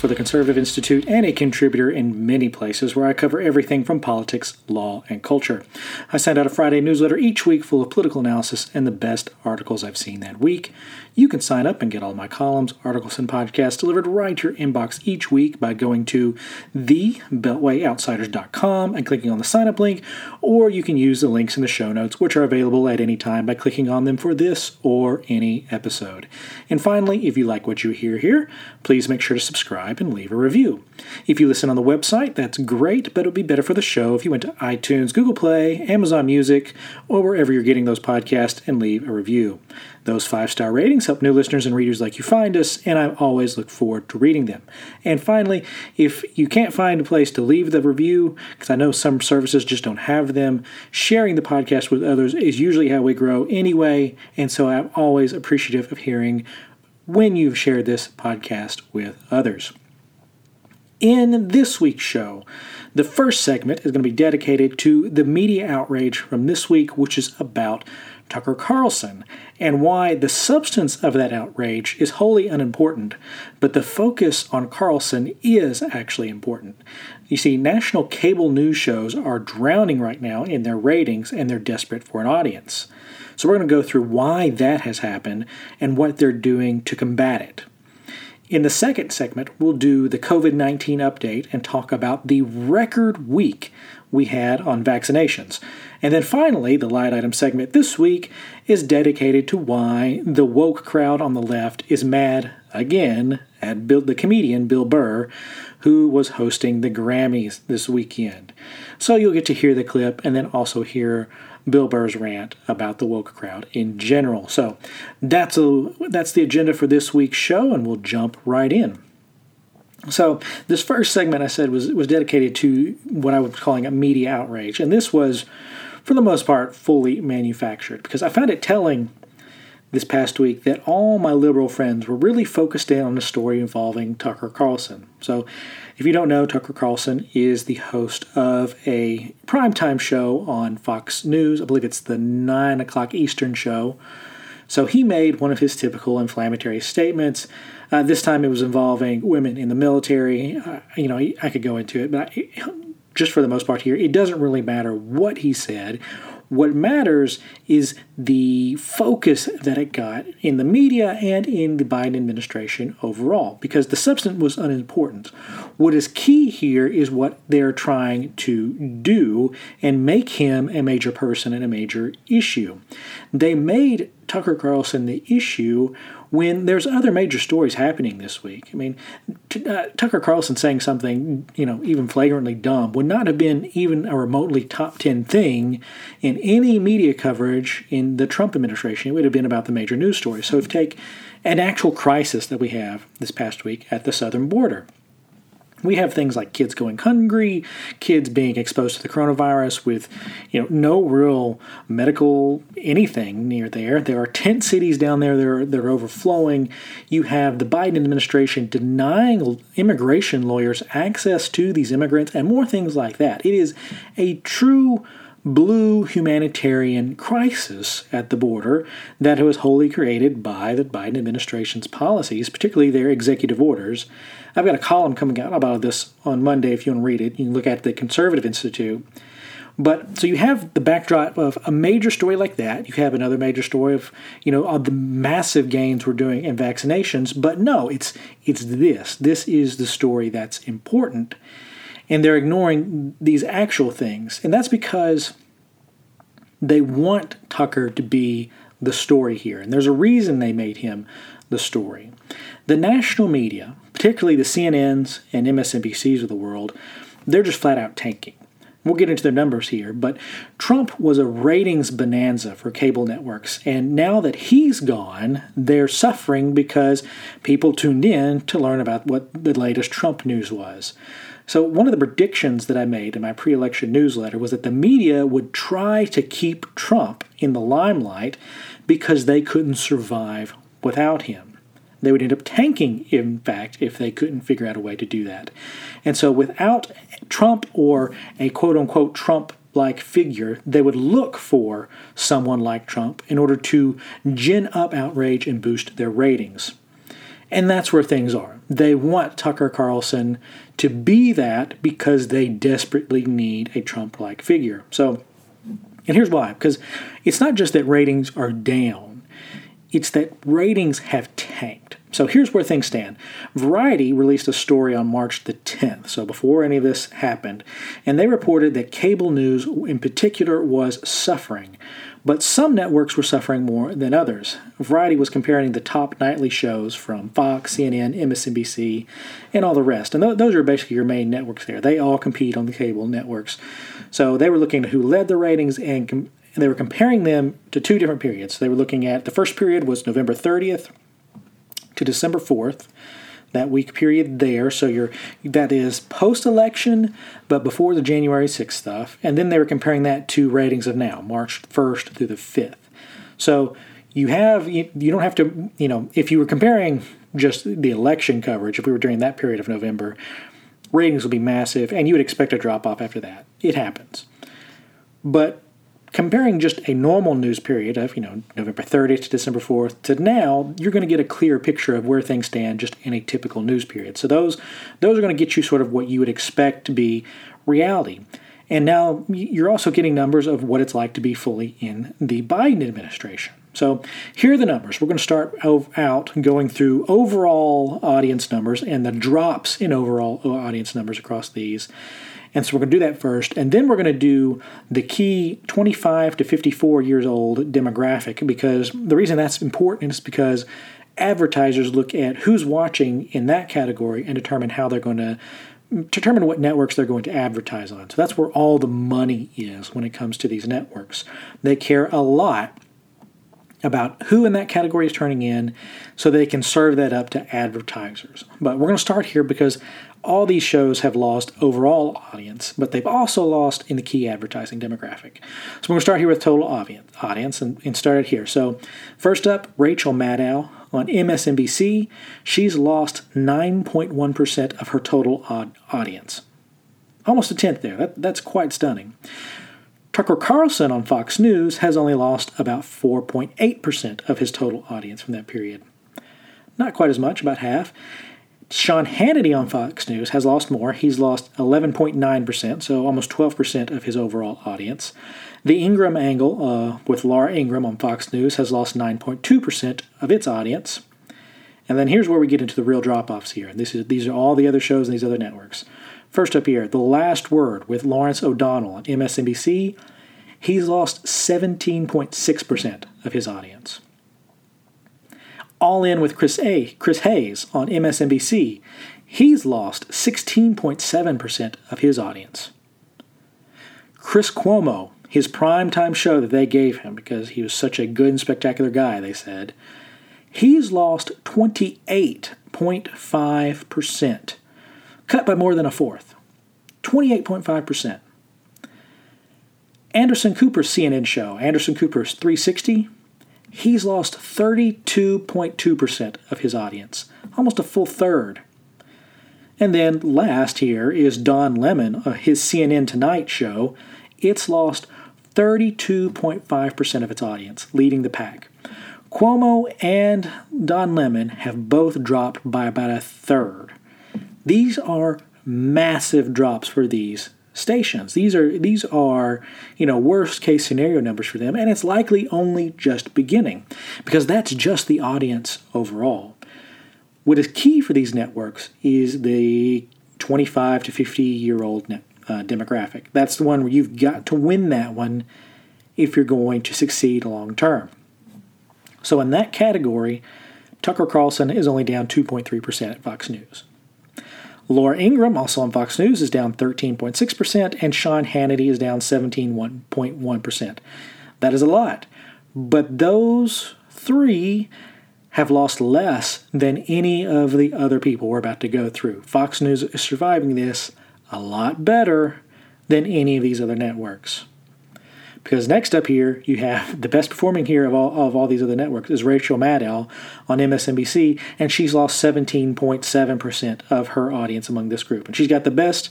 for the Conservative Institute and a contributor in many places where I cover everything from politics, law, and culture. I send out a Friday newsletter each week full of political analysis and the best articles I've seen that week. You can sign up and get all my columns, articles, and podcasts delivered right to your inbox each week by going to thebeltwayoutsiders.com and clicking on the sign up link, or you can use the links in the show notes, which are available at any time by clicking on them for this or any episode. And finally, if you like what you hear here, please make sure to subscribe and leave a review. If you listen on the website, that's great, but it would be better for the show if you went to iTunes, Google Play, Amazon Music, or wherever you're getting those podcasts and leave a review. Those five star ratings help new listeners and readers like you find us, and I always look forward to reading them. And finally, if you can't find a place to leave the review, because I know some services just don't have them, sharing the podcast with others is usually how we grow anyway, and so I'm always appreciative of hearing when you've shared this podcast with others. In this week's show, the first segment is going to be dedicated to the media outrage from this week, which is about Tucker Carlson, and why the substance of that outrage is wholly unimportant, but the focus on Carlson is actually important. You see, national cable news shows are drowning right now in their ratings and they're desperate for an audience. So, we're going to go through why that has happened and what they're doing to combat it. In the second segment, we'll do the COVID 19 update and talk about the record week we had on vaccinations. And then finally, the light item segment this week is dedicated to why the woke crowd on the left is mad again at Bill, the comedian Bill Burr, who was hosting the Grammys this weekend. So you'll get to hear the clip and then also hear Bill Burr's rant about the woke crowd in general. So that's a that's the agenda for this week's show, and we'll jump right in. So this first segment I said was was dedicated to what I was calling a media outrage, and this was, for the most part, fully manufactured because I found it telling this past week that all my liberal friends were really focused in on the story involving Tucker Carlson. So, if you don't know, Tucker Carlson is the host of a primetime show on Fox News. I believe it's the nine o'clock Eastern show. So he made one of his typical inflammatory statements uh, this time it was involving women in the military. Uh, you know, I could go into it, but I, just for the most part here, it doesn't really matter what he said. What matters is the focus that it got in the media and in the Biden administration overall, because the substance was unimportant. What is key here is what they're trying to do and make him a major person and a major issue. They made Tucker Carlson the issue when there's other major stories happening this week. I mean, t- uh, Tucker Carlson saying something, you know, even flagrantly dumb would not have been even a remotely top 10 thing in any media coverage in the Trump administration. It would have been about the major news stories. So if take an actual crisis that we have this past week at the southern border, we have things like kids going hungry, kids being exposed to the coronavirus with, you know, no real medical anything near there. There are tent cities down there that are, that are overflowing. You have the Biden administration denying immigration lawyers access to these immigrants and more things like that. It is a true blue humanitarian crisis at the border that was wholly created by the Biden administration's policies, particularly their executive orders. I've got a column coming out about this on Monday if you want to read it. You can look at the Conservative Institute. But so you have the backdrop of a major story like that. You have another major story of you know of the massive gains we're doing in vaccinations. But no, it's it's this. This is the story that's important and they're ignoring these actual things. And that's because they want Tucker to be the story here. And there's a reason they made him the story. The national media, particularly the CNNs and MSNBCs of the world, they're just flat out tanking. We'll get into their numbers here, but Trump was a ratings bonanza for cable networks, and now that he's gone, they're suffering because people tuned in to learn about what the latest Trump news was. So, one of the predictions that I made in my pre election newsletter was that the media would try to keep Trump in the limelight because they couldn't survive without him. They would end up tanking, in fact, if they couldn't figure out a way to do that. And so, without Trump or a quote unquote Trump like figure, they would look for someone like Trump in order to gin up outrage and boost their ratings. And that's where things are. They want Tucker Carlson to be that because they desperately need a Trump like figure. So, and here's why because it's not just that ratings are down, it's that ratings have tanked. So here's where things stand. Variety released a story on March the 10th, so before any of this happened, and they reported that cable news in particular was suffering but some networks were suffering more than others. Variety was comparing the top nightly shows from Fox, CNN, MSNBC, and all the rest. And th- those are basically your main networks there. They all compete on the cable networks. So they were looking at who led the ratings and, com- and they were comparing them to two different periods. They were looking at the first period was November 30th to December 4th that week period there. So you're that is post election, but before the January 6th stuff. And then they were comparing that to ratings of now, March 1st through the 5th. So you have you, you don't have to you know if you were comparing just the election coverage if we were during that period of November ratings will be massive and you would expect a drop off after that it happens but comparing just a normal news period of you know November 30th to December 4th to now, you're going to get a clear picture of where things stand just in a typical news period. So those those are going to get you sort of what you would expect to be reality. And now you're also getting numbers of what it's like to be fully in the Biden administration. So here are the numbers. We're going to start out going through overall audience numbers and the drops in overall uh, audience numbers across these. And so we're going to do that first. And then we're going to do the key 25 to 54 years old demographic because the reason that's important is because advertisers look at who's watching in that category and determine how they're going to determine what networks they're going to advertise on. So that's where all the money is when it comes to these networks. They care a lot about who in that category is turning in so they can serve that up to advertisers. But we're going to start here because all these shows have lost overall audience, but they've also lost in the key advertising demographic. So we're going to start here with total audience and, and start it here. So first up, Rachel Maddow on MSNBC. She's lost 9.1% of her total audience. Almost a tenth there. That, that's quite stunning. Tucker Carlson on Fox News has only lost about 4.8% of his total audience from that period. Not quite as much, about half. Sean Hannity on Fox News has lost more. He's lost 11.9%, so almost 12% of his overall audience. The Ingraham angle uh, with Laura Ingraham on Fox News has lost 9.2% of its audience. And then here's where we get into the real drop offs here. This is, these are all the other shows and these other networks. First up here, The Last Word with Lawrence O'Donnell on MSNBC. He's lost 17.6% of his audience. All In with Chris A. Chris Hayes on MSNBC. He's lost 16.7% of his audience. Chris Cuomo, his primetime show that they gave him because he was such a good and spectacular guy, they said, he's lost 28.5%, cut by more than a fourth. 28.5%. Anderson Cooper's CNN show, Anderson Cooper's 360, he's lost 32.2% of his audience, almost a full third. And then last here is Don Lemon, his CNN Tonight show. It's lost 32.5% of its audience, leading the pack. Cuomo and Don Lemon have both dropped by about a third. These are massive drops for these stations. These are these are, you know, worst case scenario numbers for them and it's likely only just beginning because that's just the audience overall. What is key for these networks is the 25 to 50 year old net, uh, demographic. That's the one where you've got to win that one if you're going to succeed long term. So in that category, Tucker Carlson is only down 2.3% at Fox News. Laura Ingraham, also on Fox News, is down 13.6%, and Sean Hannity is down 17.1%. That is a lot. But those three have lost less than any of the other people we're about to go through. Fox News is surviving this a lot better than any of these other networks. Because next up here, you have the best performing here of all, of all these other networks is Rachel Maddow on MSNBC, and she's lost 17.7% of her audience among this group. And she's got the best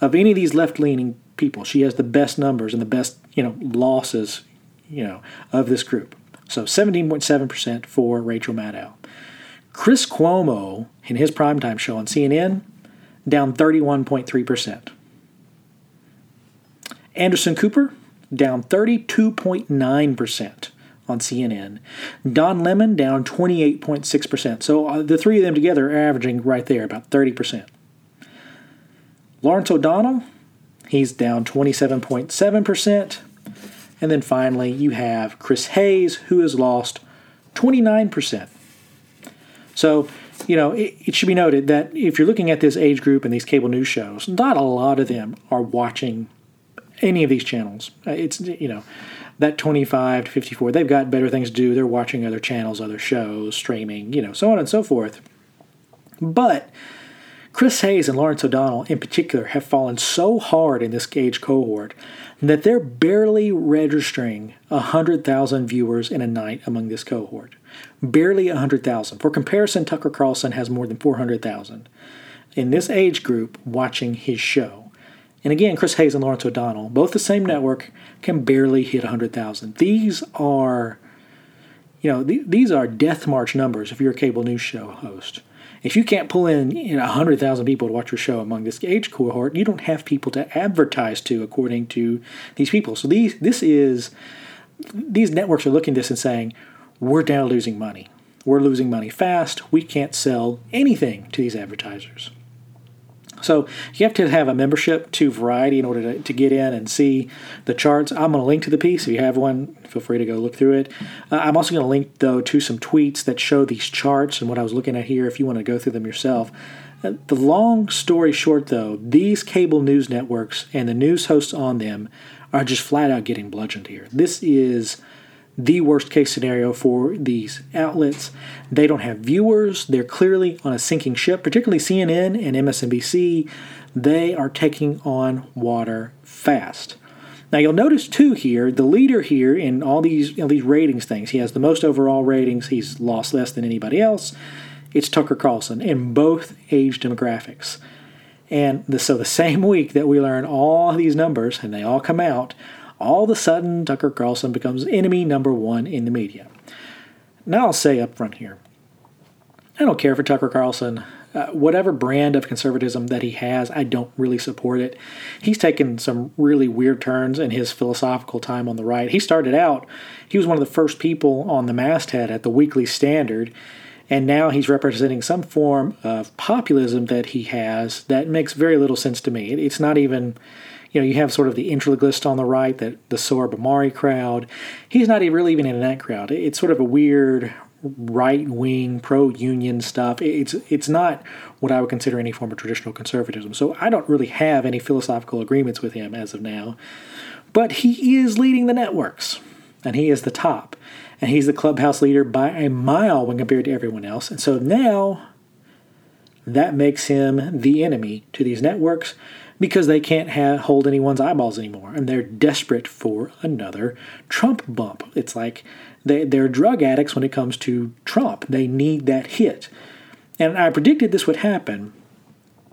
of any of these left leaning people. She has the best numbers and the best, you know, losses, you know, of this group. So 17.7% for Rachel Maddow. Chris Cuomo, in his primetime show on CNN, down 31.3%. Anderson Cooper, down 32.9% on CNN. Don Lemon, down 28.6%. So uh, the three of them together are averaging right there, about 30%. Lawrence O'Donnell, he's down 27.7%. And then finally, you have Chris Hayes, who has lost 29%. So, you know, it, it, should be noted that if you're looking at this age group and these cable news shows, not a lot of them are watching any of these channels. Uh, it's, you know, that 25 to 54, they've got better things to do. They're watching other channels, other shows, streaming, you know, so on and so forth. But Chris Hayes and Lawrence O'Donnell, in particular, have fallen so hard in this age cohort that they're barely registering 100,000 viewers in a night among this cohort. Barely 100,000. For comparison, Tucker Carlson has more than 400,000 in this age group watching his show. And again, Chris Hayes and Lawrence O'Donnell, both the same network, can barely hit 100,000. These are, you know, th- these are death march numbers if you're a cable news show host. If you can't pull in you know, 100,000 people to watch your show among this age cohort, you don't have people to advertise to according to these people. So these this is these networks are looking at this and saying, we're now losing money. We're losing money fast. We can't sell anything to these advertisers. So you have to have a membership to Variety in order to, to get in and see the charts. I'm going to link to the piece. If you have one, feel free to go look through it. Uh, I'm also going to link, though, to some tweets that show these charts and what I was looking at here if you want to go through them yourself. Uh, the long story short, though, these cable news networks and the news hosts on them are just flat out getting bludgeoned here. This is the worst case scenario for these outlets. They don't have viewers. They're clearly on a sinking ship, particularly CNN and MSNBC. They are taking on water fast. Now you'll notice too here, the leader here in all these you know, these ratings things, he has the most overall ratings. He's lost less than anybody else. It's Tucker Carlson in both age demographics. And the, so the same week that we learn all these numbers and they all come out, all of a sudden Tucker Carlson becomes enemy number one in the media. Now I'll say up front here, I don't care for Tucker Carlson. Uh, whatever brand of conservatism that he has, I don't really support it. He's taken some really weird turns in his philosophical time on the right. He started out, he was one of the first people on the masthead at the Weekly Standard, and now he's representing some form of populism that he has that makes very little sense to me. It's not even you know, you have sort of the integralist on the right, the Sohrab Ahmari crowd. He's not really even in that crowd. It's sort of a weird right wing pro union stuff. It's it's not what I would consider any form of traditional conservatism. So I don't really have any philosophical agreements with him as of now. But he is leading the networks, and he is the top, and he's the clubhouse leader by a mile when compared to everyone else. And so now that makes him the enemy to these networks because they can't have, hold anyone's eyeballs anymore, and they're desperate for another Trump bump. It's like they, they're drug addicts when it comes to Trump. They need that hit, and I predicted this would happen.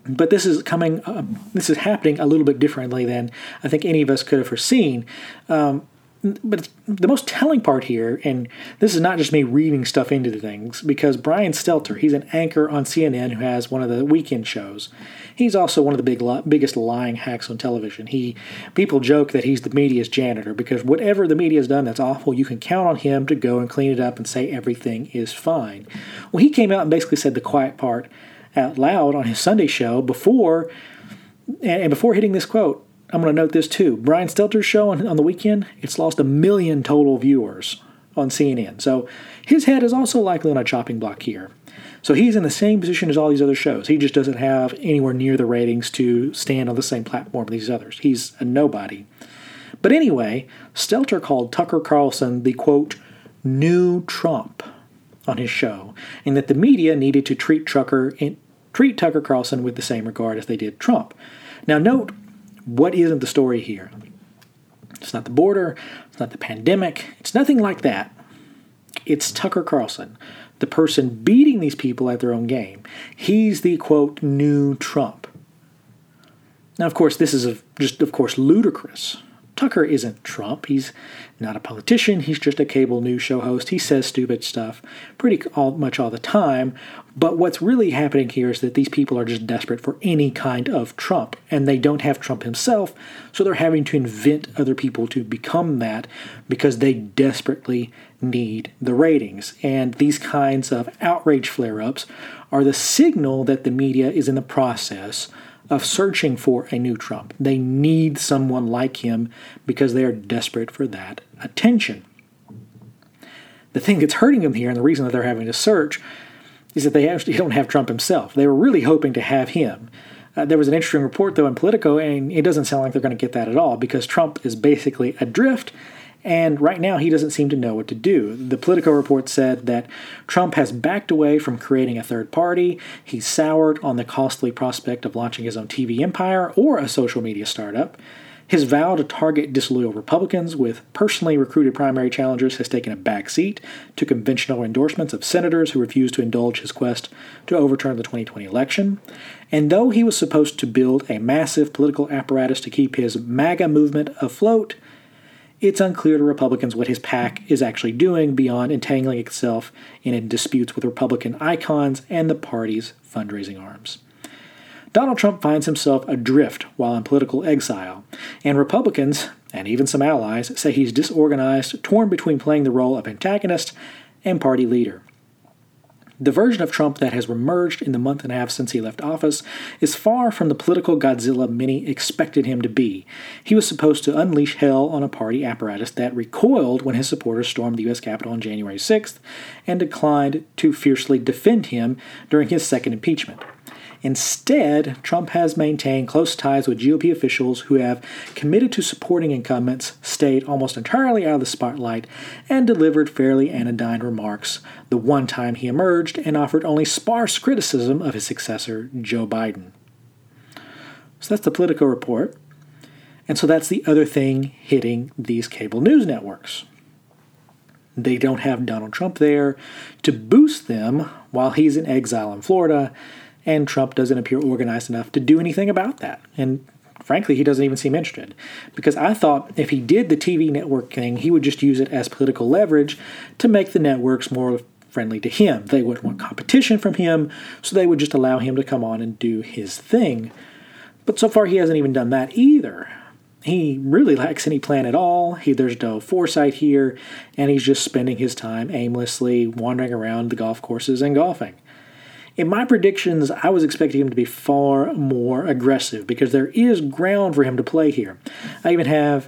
But this is coming. Uh, this is happening a little bit differently than I think any of us could have foreseen. Um, but the most telling part here, and this is not just me reading stuff into the things, because Brian Stelter, he's an anchor on CNN who has one of the weekend shows. He's also one of the big, biggest lying hacks on television. He people joke that he's the media's janitor because whatever the media has done that's awful, you can count on him to go and clean it up and say everything is fine. Well, he came out and basically said the quiet part out loud on his Sunday show before, and before hitting this quote. I'm going to note this too. Brian Stelter's show on, on the weekend, it's lost a million total viewers on CNN. So his head is also likely on a chopping block here. So he's in the same position as all these other shows. He just doesn't have anywhere near the ratings to stand on the same platform as these others. He's a nobody. But anyway, Stelter called Tucker Carlson the quote, new Trump on his show, and that the media needed to treat Tucker, treat Tucker Carlson with the same regard as they did Trump. Now, note what isn't the story here? It's not the border, it's not the pandemic, it's nothing like that. It's Tucker Carlson, the person beating these people at their own game. He's the quote, new Trump. Now, of course, this is a, just, of course, ludicrous. Tucker isn't Trump. He's not a politician. He's just a cable news show host. He says stupid stuff pretty all, much all the time. But what's really happening here is that these people are just desperate for any kind of Trump, and they don't have Trump himself, so they're having to invent other people to become that because they desperately need the ratings. And these kinds of outrage flare ups are the signal that the media is in the process of searching for a new Trump. They need someone like him because they are desperate for that attention. The thing that's hurting them here, and the reason that they're having to search, is that they actually don't have Trump himself. They were really hoping to have him. Uh, there was an interesting report, though, in Politico, and it doesn't sound like they're going to get that at all because Trump is basically adrift and right now, he doesn't seem to know what to do. The Politico report said that Trump has backed away from creating a third party. He's soured on the costly prospect of launching his own TV empire or a social media startup. His vow to target disloyal Republicans with personally recruited primary challengers has taken a back seat to conventional endorsements of senators who refuse to indulge his quest to overturn the 2020 election. And though he was supposed to build a massive political apparatus to keep his MAGA movement afloat, it's unclear to Republicans what his PAC is actually doing beyond entangling itself in disputes with Republican icons and the party's fundraising arms. Donald Trump finds himself adrift while in political exile, and Republicans, and even some allies, say he's disorganized, torn between playing the role of antagonist and party leader. The version of Trump that has emerged in the month and a half since he left office is far from the political Godzilla many expected him to be. He was supposed to unleash hell on a party apparatus that recoiled when his supporters stormed the U.S. Capitol on January 6th and declined to fiercely defend him during his second impeachment. Instead, Trump has maintained close ties with GOP officials who have committed to supporting incumbents, stayed almost entirely out of the spotlight, and delivered fairly anodyne remarks the one time he emerged and offered only sparse criticism of his successor, Joe Biden. So that's the Politico report. And so that's the other thing hitting these cable news networks. They don't have Donald Trump there to boost them while he's in exile in Florida and Trump doesn't appear organized enough to do anything about that. And frankly, he doesn't even seem interested. Because I thought if he did the TV network thing, he would just use it as political leverage to make the networks more friendly to him. They wouldn't want competition from him, so they would just allow him to come on and do his thing. But so far, he hasn't even done that either. He really lacks any plan at all. He, there's no foresight here, and he's just spending his time aimlessly wandering around the golf courses and golfing. In my predictions, I was expecting him to be far more aggressive because there is ground for him to play here. I even have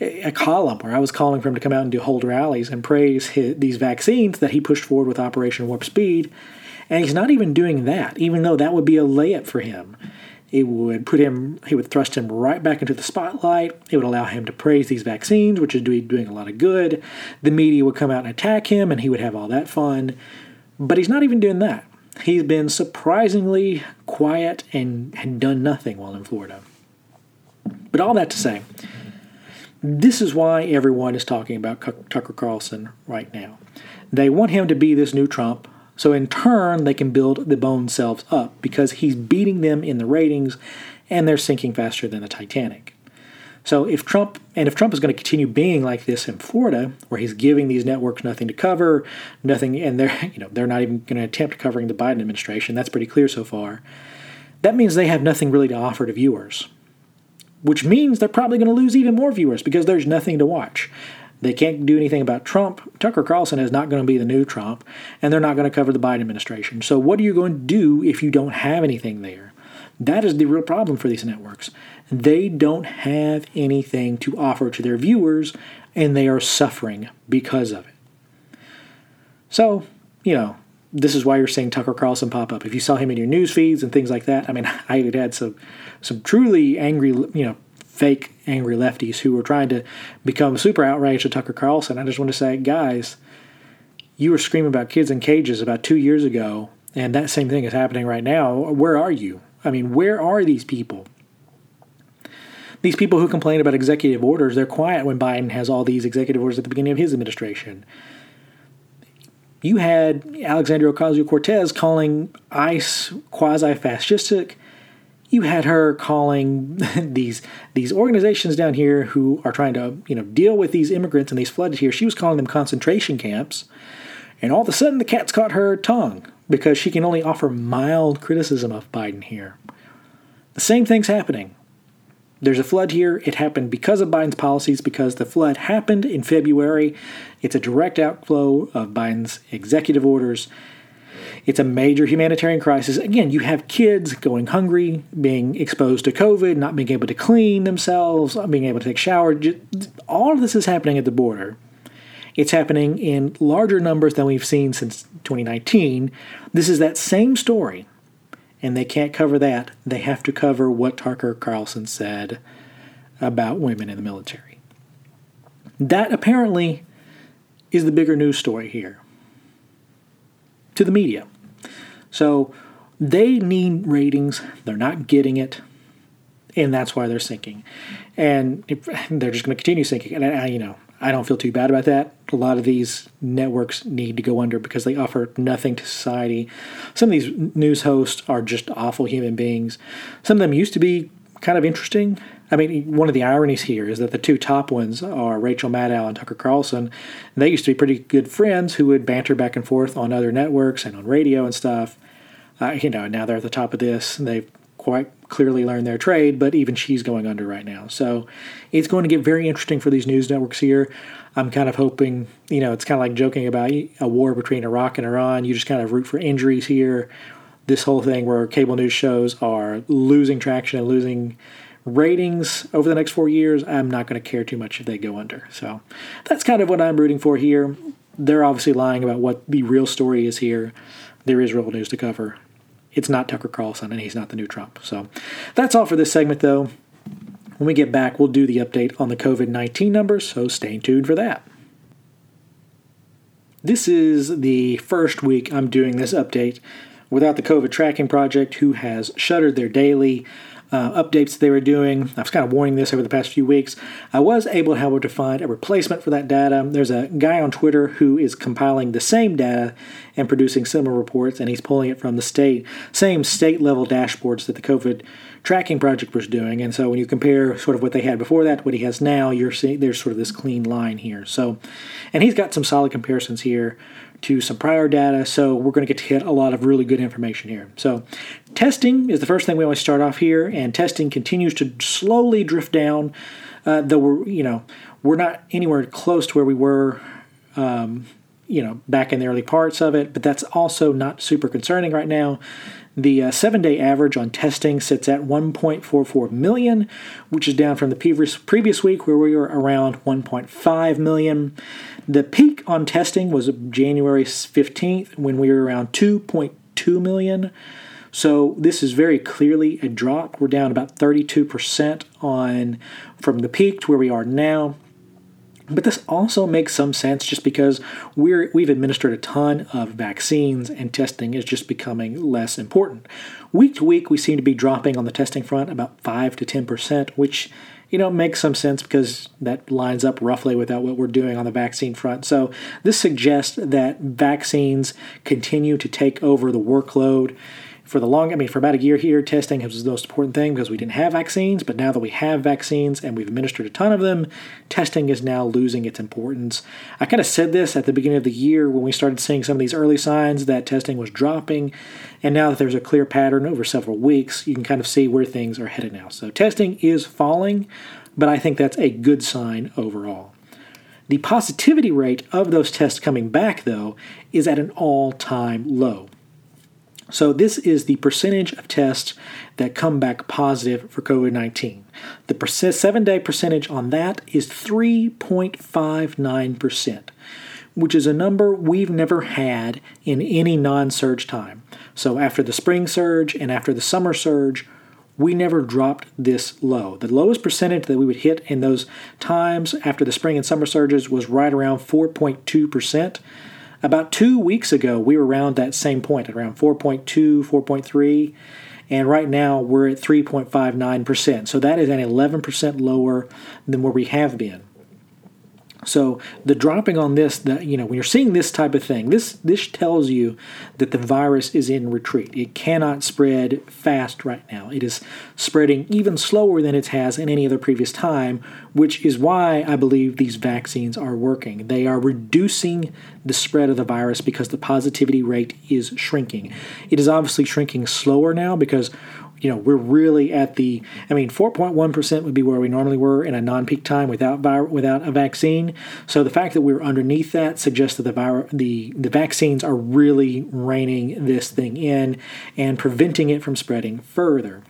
a column where I was calling for him to come out and do hold rallies and praise his, these vaccines that he pushed forward with Operation Warp Speed. And he's not even doing that, even though that would be a layup for him. It would put him, he would thrust him right back into the spotlight. It would allow him to praise these vaccines, which is doing a lot of good. The media would come out and attack him, and he would have all that fun. But he's not even doing that he's been surprisingly quiet and had done nothing while in Florida. But all that to say, this is why everyone is talking about Tucker Carlson right now. They want him to be this new Trump, so in turn, they can build the bone selves up because he's beating them in the ratings and they're sinking faster than the Titanic. So if Trump and if Trump is going to continue being like this in Florida, where he's giving these networks nothing to cover, nothing, and they're you know they're not even going to attempt covering the Biden administration. That's pretty clear so far. That means they have nothing really to offer to viewers, which means they're probably going to lose even more viewers because there's nothing to watch. They can't do anything about Trump. Tucker Carlson is not going to be the new Trump, and they're not going to cover the Biden administration. So, what are you going to do if you don't have anything there? That is the real problem for these networks. They don't have anything to offer to their viewers, and they are suffering because of it. So, you know, this is why you're seeing Tucker Carlson pop up. If you saw him in your news feeds and things like that, I mean, I had had some some truly angry, you know, fake angry lefties who were trying to become super outraged at Tucker Carlson. I just want to say, guys, you were screaming about kids in cages about two years ago, and that same thing is happening right now. Where are you? I mean, where are these people? These people who complain about executive orders, they're quiet when Biden has all these executive orders at the beginning of his administration. You had Alexandria Ocasio Cortez calling ICE quasi fascistic. you had her calling these these organizations down here who are trying to you know deal with these immigrants and these flooded here. She was calling them concentration camps, and all of a sudden the cat's caught her tongue because she can only offer mild criticism of Biden here. The same thing's happening. There's a flood here. It happened because of Biden's policies, because the flood happened in February. It's a direct outflow of Biden's executive orders. It's a major humanitarian crisis. Again, you have kids going hungry, being exposed to COVID, not being able to clean themselves, not being able to take showers. All of this is happening at the border. It's happening in larger numbers than we've seen since 2019. This is that same story, and they can't cover that. They have to cover what Tucker Carlson said about women in the military. That apparently is the bigger news story here to the media. So they need ratings, they're not getting it, and that's why they're sinking. And they're just going to continue sinking. And I, you know, I don't feel too bad about that. A lot of these networks need to go under because they offer nothing to society. Some of these news hosts are just awful human beings. Some of them used to be kind of interesting. I mean, one of the ironies here is that the two top ones are Rachel Maddow and Tucker Carlson. They used to be pretty good friends who would banter back and forth on other networks and on radio and stuff. Uh, you know, now they're at the top of this. And they've quite clearly learned their trade, but even she's going under right now. So it's going to get very interesting for these news networks here. I'm kind of hoping, you know, it's kind of like joking about a war between Iraq and Iran. You just kind of root for injuries here. This whole thing where cable news shows are losing traction and losing ratings over the next four years, I'm not going to care too much if they go under. So that's kind of what I'm rooting for here. They're obviously lying about what the real story is here. There is real news to cover. It's not Tucker Carlson, and he's not the new Trump. So that's all for this segment, though. When we get back, we'll do the update on the COVID 19 numbers, so stay tuned for that. This is the first week I'm doing this update without the COVID Tracking Project, who has shuttered their daily uh, updates they were doing. I was kind of warning this over the past few weeks. I was able, however, to find a replacement for that data. There's a guy on Twitter who is compiling the same data and producing similar reports, and he's pulling it from the state, same state level dashboards that the COVID tracking project was doing. And so when you compare sort of what they had before that, what he has now, you're seeing there's sort of this clean line here. So, and he's got some solid comparisons here to some prior data. So we're going to get to hit a lot of really good information here. So testing is the first thing we always start off here, and testing continues to slowly drift down. Uh, though we're you know we're not anywhere close to where we were. Um, you know, back in the early parts of it, but that's also not super concerning right now. The uh, seven day average on testing sits at 1.44 million, which is down from the previous, previous week where we were around 1.5 million. The peak on testing was January 15th when we were around 2.2 million. So this is very clearly a drop. We're down about 32% on from the peak to where we are now. But this also makes some sense just because we're we've administered a ton of vaccines and testing is just becoming less important. Week to week we seem to be dropping on the testing front about 5 to 10%, which you know, makes some sense because that lines up roughly with what we're doing on the vaccine front. So this suggests that vaccines continue to take over the workload for the long, I mean, for about a year here, testing was the most important thing because we didn't have vaccines. But now that we have vaccines and we've administered a ton of them, testing is now losing its importance. I kind of said this at the beginning of the year when we started seeing some of these early signs that testing was dropping. And now that there's a clear pattern over several weeks, you can kind of see where things are headed now. So testing is falling, but I think that's a good sign overall. The positivity rate of those tests coming back, though, is at an all time low. So, this is the percentage of tests that come back positive for COVID 19. The seven day percentage on that is 3.59%, which is a number we've never had in any non surge time. So, after the spring surge and after the summer surge, we never dropped this low. The lowest percentage that we would hit in those times after the spring and summer surges was right around 4.2%. About two weeks ago, we were around that same point, around 4.2, 4.3, and right now we're at 3.59%. So that is an 11% lower than where we have been. So the dropping on this, the, you know, when you're seeing this type of thing, this this tells you that the virus is in retreat. It cannot spread fast right now. It is spreading even slower than it has in any other previous time, which is why I believe these vaccines are working. They are reducing the spread of the virus because the positivity rate is shrinking. It is obviously shrinking slower now because you know, we're really at the. I mean, 4.1% would be where we normally were in a non-peak time without vir- without a vaccine. So the fact that we're underneath that suggests that the vir- the the vaccines are really reining this thing in and preventing it from spreading further.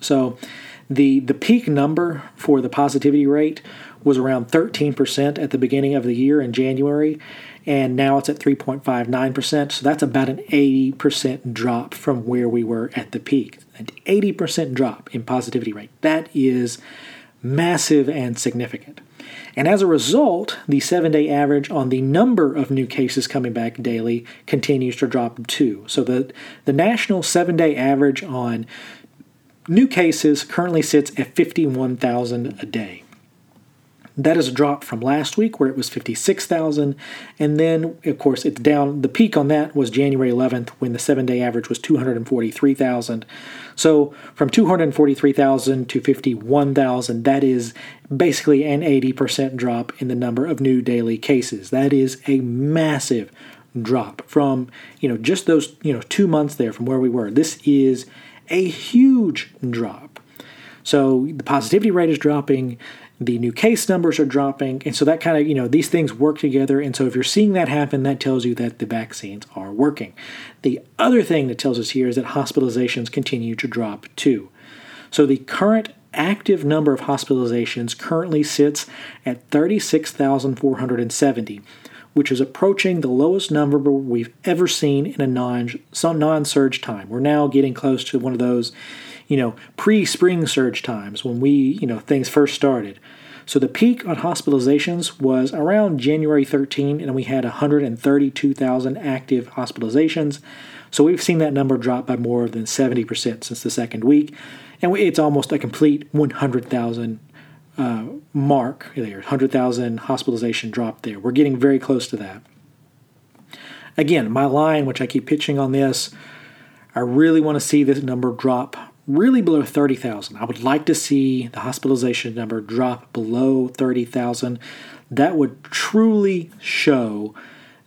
So the the peak number for the positivity rate was around 13% at the beginning of the year in January and now it's at 3.59%. So that's about an 80% drop from where we were at the peak. An 80% drop in positivity rate. That is massive and significant. And as a result, the seven day average on the number of new cases coming back daily continues to drop too. So the, the national seven day average on new cases currently sits at 51,000 a day. That is a drop from last week where it was 56,000. And then, of course, it's down. The peak on that was January 11th when the seven day average was 243,000. So from 243,000 to 51,000, that is basically an 80% drop in the number of new daily cases. That is a massive drop from, you know, just those, you know, two months there from where we were. This is a huge drop. So the positivity rate is dropping the new case numbers are dropping. And so that kind of you know these things work together. And so if you're seeing that happen that tells you that the vaccines are working. The other thing that tells us here is that hospitalizations continue to drop too. So the current active number of hospitalizations currently sits at 36,470 which is approaching the lowest number we've ever seen in a non non-surge time. We're now getting close to one of those you know, pre-spring surge times when we, you know, things first started. So the peak on hospitalizations was around January 13, and we had 132,000 active hospitalizations. So we've seen that number drop by more than 70% since the second week, and it's almost a complete 100,000 uh, mark there. 100,000 hospitalization drop there. We're getting very close to that. Again, my line, which I keep pitching on this, I really want to see this number drop really below 30,000. I would like to see the hospitalization number drop below 30,000. That would truly show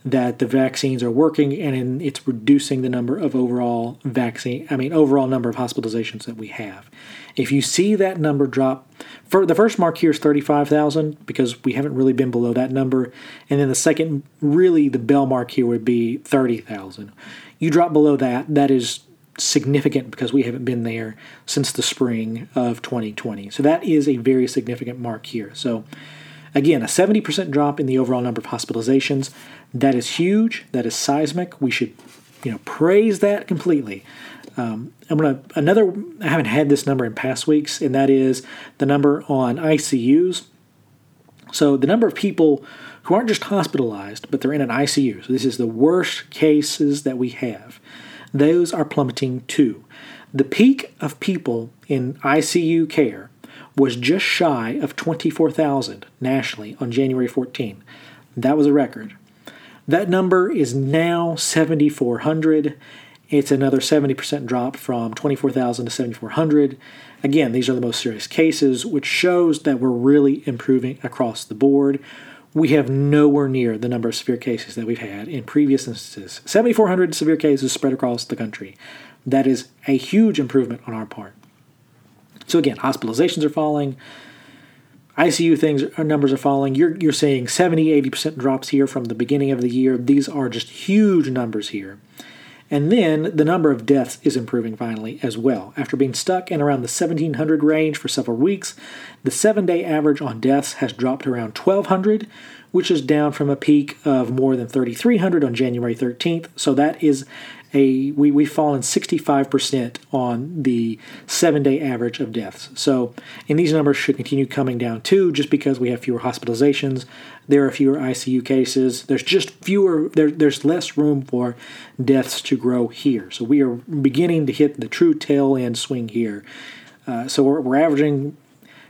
that the vaccines are working and it's reducing the number of overall vaccine I mean overall number of hospitalizations that we have. If you see that number drop for the first mark here is 35,000 because we haven't really been below that number and then the second really the bell mark here would be 30,000. You drop below that that is significant because we haven't been there since the spring of 2020. So that is a very significant mark here. So again, a 70% drop in the overall number of hospitalizations. That is huge. That is seismic. We should, you know, praise that completely. Um, I'm gonna another. I haven't had this number in past weeks, and that is the number on ICUs. So the number of people who aren't just hospitalized, but they're in an ICU. So this is the worst cases that we have those are plummeting too. The peak of people in ICU care was just shy of 24,000 nationally on January 14. That was a record. That number is now 7,400. It's another 70% drop from 24,000 to 7,400. Again, these are the most serious cases, which shows that we're really improving across the board we have nowhere near the number of severe cases that we've had in previous instances. 7,400 severe cases spread across the country. That is a huge improvement on our part. So again, hospitalizations are falling. ICU things our numbers are falling. You're you're saying 70, 80% drops here from the beginning of the year. These are just huge numbers here. And then the number of deaths is improving finally as well. After being stuck in around the 1700 range for several weeks, the seven day average on deaths has dropped around 1200, which is down from a peak of more than 3300 on January 13th. So that is a we, we've fallen 65% on the seven day average of deaths. So, and these numbers should continue coming down too, just because we have fewer hospitalizations, there are fewer ICU cases, there's just fewer, there, there's less room for deaths to grow here. So, we are beginning to hit the true tail end swing here. Uh, so, we're, we're averaging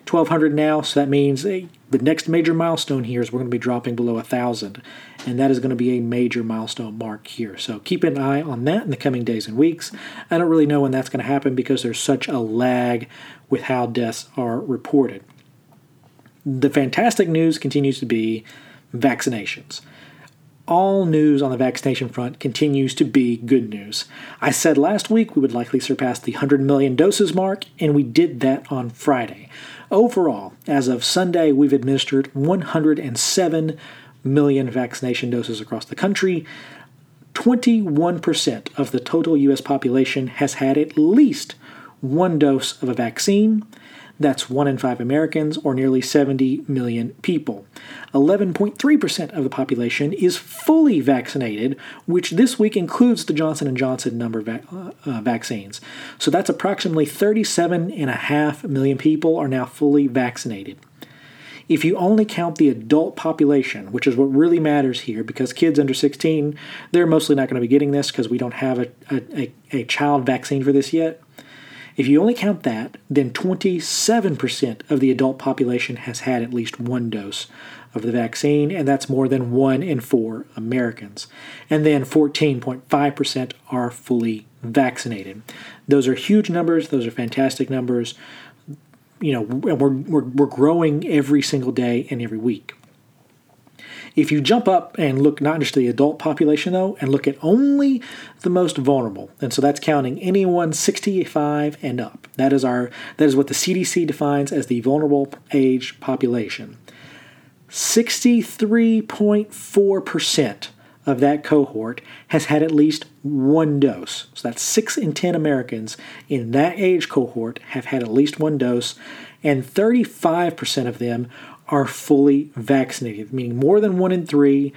1,200 now, so that means the next major milestone here is we're going to be dropping below 1,000, and that is going to be a major milestone mark here. So keep an eye on that in the coming days and weeks. I don't really know when that's going to happen because there's such a lag with how deaths are reported. The fantastic news continues to be vaccinations all news on the vaccination front continues to be good news. I said last week we would likely surpass the 100 million doses mark, and we did that on Friday. Overall, as of Sunday, we've administered 107 million vaccination doses across the country. 21% of the total U.S. population has had at least one dose of a vaccine. That's 1 in 5 Americans, or nearly 70 million people. 11.3% of the population is fully vaccinated, which this week includes the Johnson & Johnson number of uh, uh, vaccines. So that's approximately 37.5 million people are now fully vaccinated. If you only count the adult population, which is what really matters here, because kids under 16, they're mostly not going to be getting this because we don't have a, a, a child vaccine for this yet. If you only count that, then 27% of the adult population has had at least one dose of the vaccine, and that's more than one in four Americans. And then 14.5% are fully vaccinated. Those are huge numbers, those are fantastic numbers. You know, we're, we're, we're growing every single day and every week. If you jump up and look not just the adult population, though, and look at only the most vulnerable, and so that's counting anyone 65 and up. That is our that is what the CDC defines as the vulnerable age population. 63.4% of that cohort has had at least one dose. So that's 6 in 10 Americans in that age cohort have had at least one dose, and 35% of them are fully vaccinated, meaning more than one in three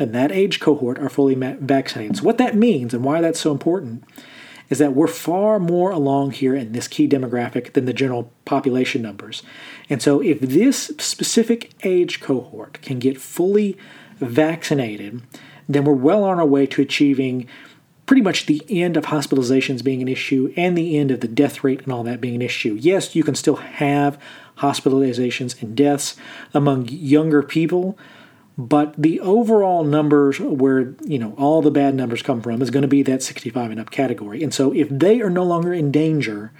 in that age cohort are fully vaccinated. So, what that means and why that's so important is that we're far more along here in this key demographic than the general population numbers. And so, if this specific age cohort can get fully vaccinated, then we're well on our way to achieving pretty much the end of hospitalizations being an issue and the end of the death rate and all that being an issue. Yes, you can still have hospitalizations and deaths among younger people, but the overall numbers where you know all the bad numbers come from is going to be that 65 and up category. And so if they are no longer in danger,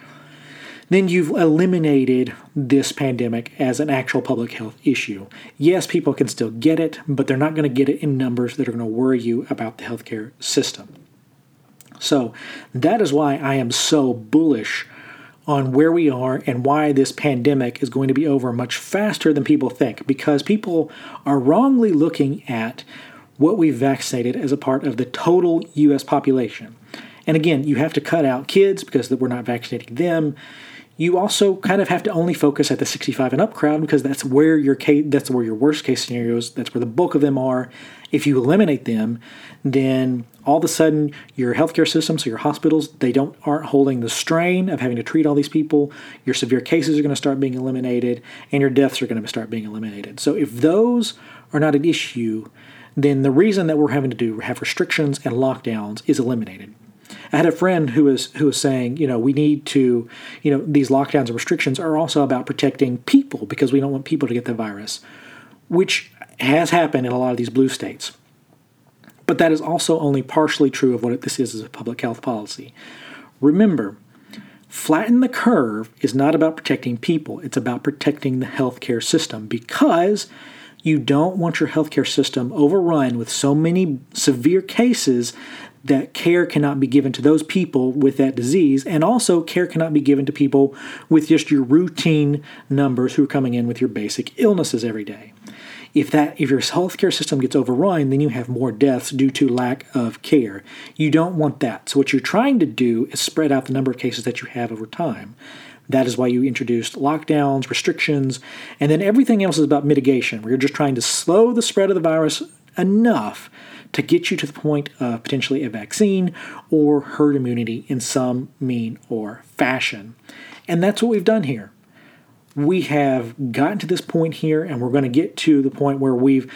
then you've eliminated this pandemic as an actual public health issue. Yes, people can still get it, but they're not going to get it in numbers that are going to worry you about the healthcare system. So that is why I am so bullish on where we are and why this pandemic is going to be over much faster than people think because people are wrongly looking at what we've vaccinated as a part of the total US population. And again, you have to cut out kids because we're not vaccinating them you also kind of have to only focus at the 65 and up crowd because that's where your case, that's where your worst case scenarios, that's where the bulk of them are. If you eliminate them, then all of a sudden your healthcare system, so your hospitals, they don't aren't holding the strain of having to treat all these people. Your severe cases are going to start being eliminated, and your deaths are going to start being eliminated. So if those are not an issue, then the reason that we're having to do have restrictions and lockdowns is eliminated. I had a friend who was who was saying, you know, we need to, you know, these lockdowns and restrictions are also about protecting people because we don't want people to get the virus, which has happened in a lot of these blue states. But that is also only partially true of what this is as a public health policy. Remember, flatten the curve is not about protecting people, it's about protecting the healthcare system because you don't want your healthcare system overrun with so many severe cases that care cannot be given to those people with that disease, and also care cannot be given to people with just your routine numbers who are coming in with your basic illnesses every day. If that if your healthcare system gets overrun, then you have more deaths due to lack of care. You don't want that. So what you're trying to do is spread out the number of cases that you have over time. That is why you introduced lockdowns, restrictions, and then everything else is about mitigation. Where you're just trying to slow the spread of the virus enough to get you to the point of potentially a vaccine or herd immunity in some mean or fashion. And that's what we've done here. We have gotten to this point here, and we're going to get to the point where we've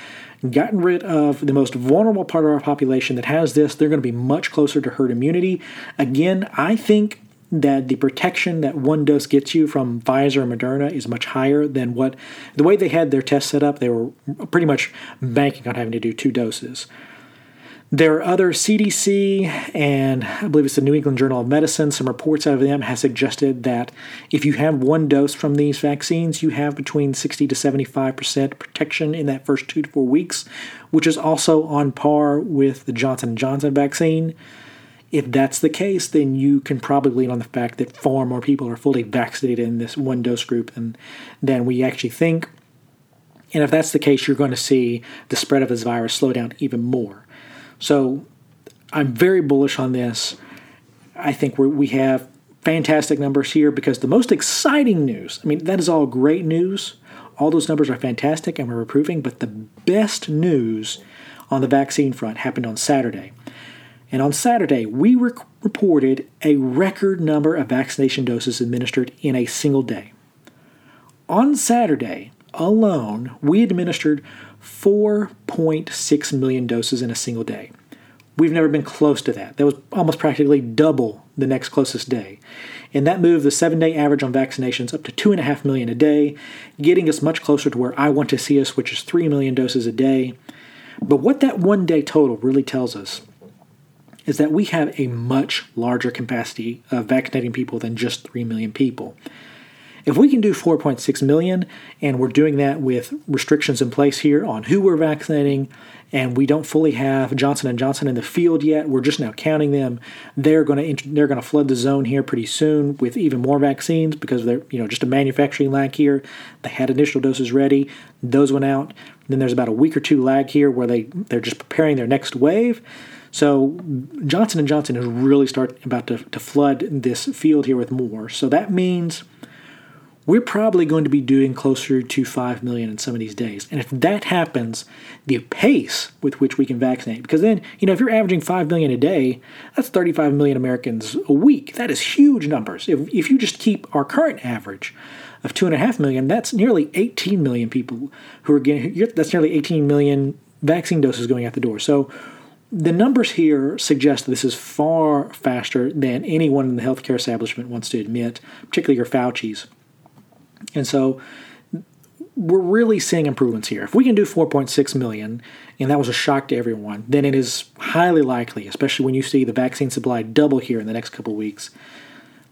gotten rid of the most vulnerable part of our population that has this. They're going to be much closer to herd immunity. Again, I think that the protection that one dose gets you from Pfizer and Moderna is much higher than what the way they had their test set up. They were pretty much banking on having to do two doses. There are other CDC and I believe it's the New England Journal of Medicine. Some reports out of them have suggested that if you have one dose from these vaccines, you have between 60 to 75 percent protection in that first two to four weeks, which is also on par with the Johnson Johnson vaccine. If that's the case, then you can probably lean on the fact that far more people are fully vaccinated in this one dose group than, than we actually think. And if that's the case, you're going to see the spread of this virus slow down even more. So I'm very bullish on this. I think we have fantastic numbers here because the most exciting news, I mean, that is all great news. All those numbers are fantastic and we're improving, but the best news on the vaccine front happened on Saturday. And on Saturday, we reported a record number of vaccination doses administered in a single day. On Saturday alone, we administered 4.6 million doses in a single day. We've never been close to that. That was almost practically double the next closest day. And that moved the seven day average on vaccinations up to 2.5 million a day, getting us much closer to where I want to see us, which is 3 million doses a day. But what that one day total really tells us is that we have a much larger capacity of vaccinating people than just 3 million people. If we can do 4.6 million, and we're doing that with restrictions in place here on who we're vaccinating, and we don't fully have Johnson and Johnson in the field yet, we're just now counting them. They're going to they're going to flood the zone here pretty soon with even more vaccines because they're you know just a manufacturing lag here. They had initial doses ready, those went out. Then there's about a week or two lag here where they they're just preparing their next wave. So Johnson and Johnson is really start about to, to flood this field here with more. So that means we're probably going to be doing closer to 5 million in some of these days. And if that happens, the pace with which we can vaccinate, because then, you know, if you're averaging 5 million a day, that's 35 million Americans a week. That is huge numbers. If, if you just keep our current average of 2.5 million, that's nearly 18 million people who are getting, that's nearly 18 million vaccine doses going out the door. So the numbers here suggest this is far faster than anyone in the healthcare establishment wants to admit, particularly your Fauci's. And so we're really seeing improvements here. If we can do 4.6 million, and that was a shock to everyone, then it is highly likely, especially when you see the vaccine supply double here in the next couple weeks,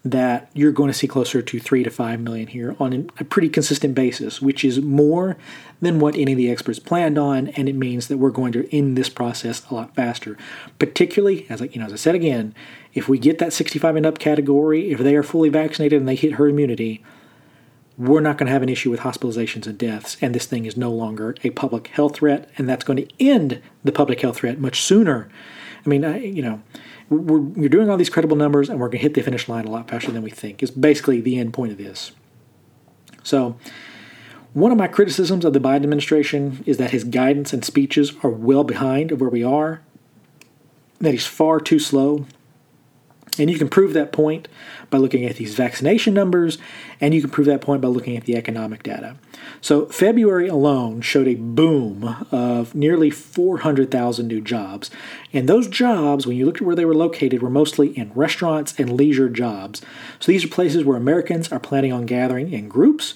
that you're going to see closer to 3 to 5 million here on a pretty consistent basis, which is more than what any of the experts planned on, and it means that we're going to end this process a lot faster. Particularly, as I, you know, as I said again, if we get that 65 and up category, if they are fully vaccinated and they hit herd immunity, we're not going to have an issue with hospitalizations and deaths, and this thing is no longer a public health threat, and that's going to end the public health threat much sooner. I mean, I, you know, we're, we're doing all these credible numbers and we're going to hit the finish line a lot faster than we think, is basically the end point of this. So, one of my criticisms of the Biden administration is that his guidance and speeches are well behind of where we are, that he's far too slow, and you can prove that point by looking at these vaccination numbers, and you can prove that point by looking at the economic data. So, February alone showed a boom of nearly 400,000 new jobs. And those jobs, when you looked at where they were located, were mostly in restaurants and leisure jobs. So, these are places where Americans are planning on gathering in groups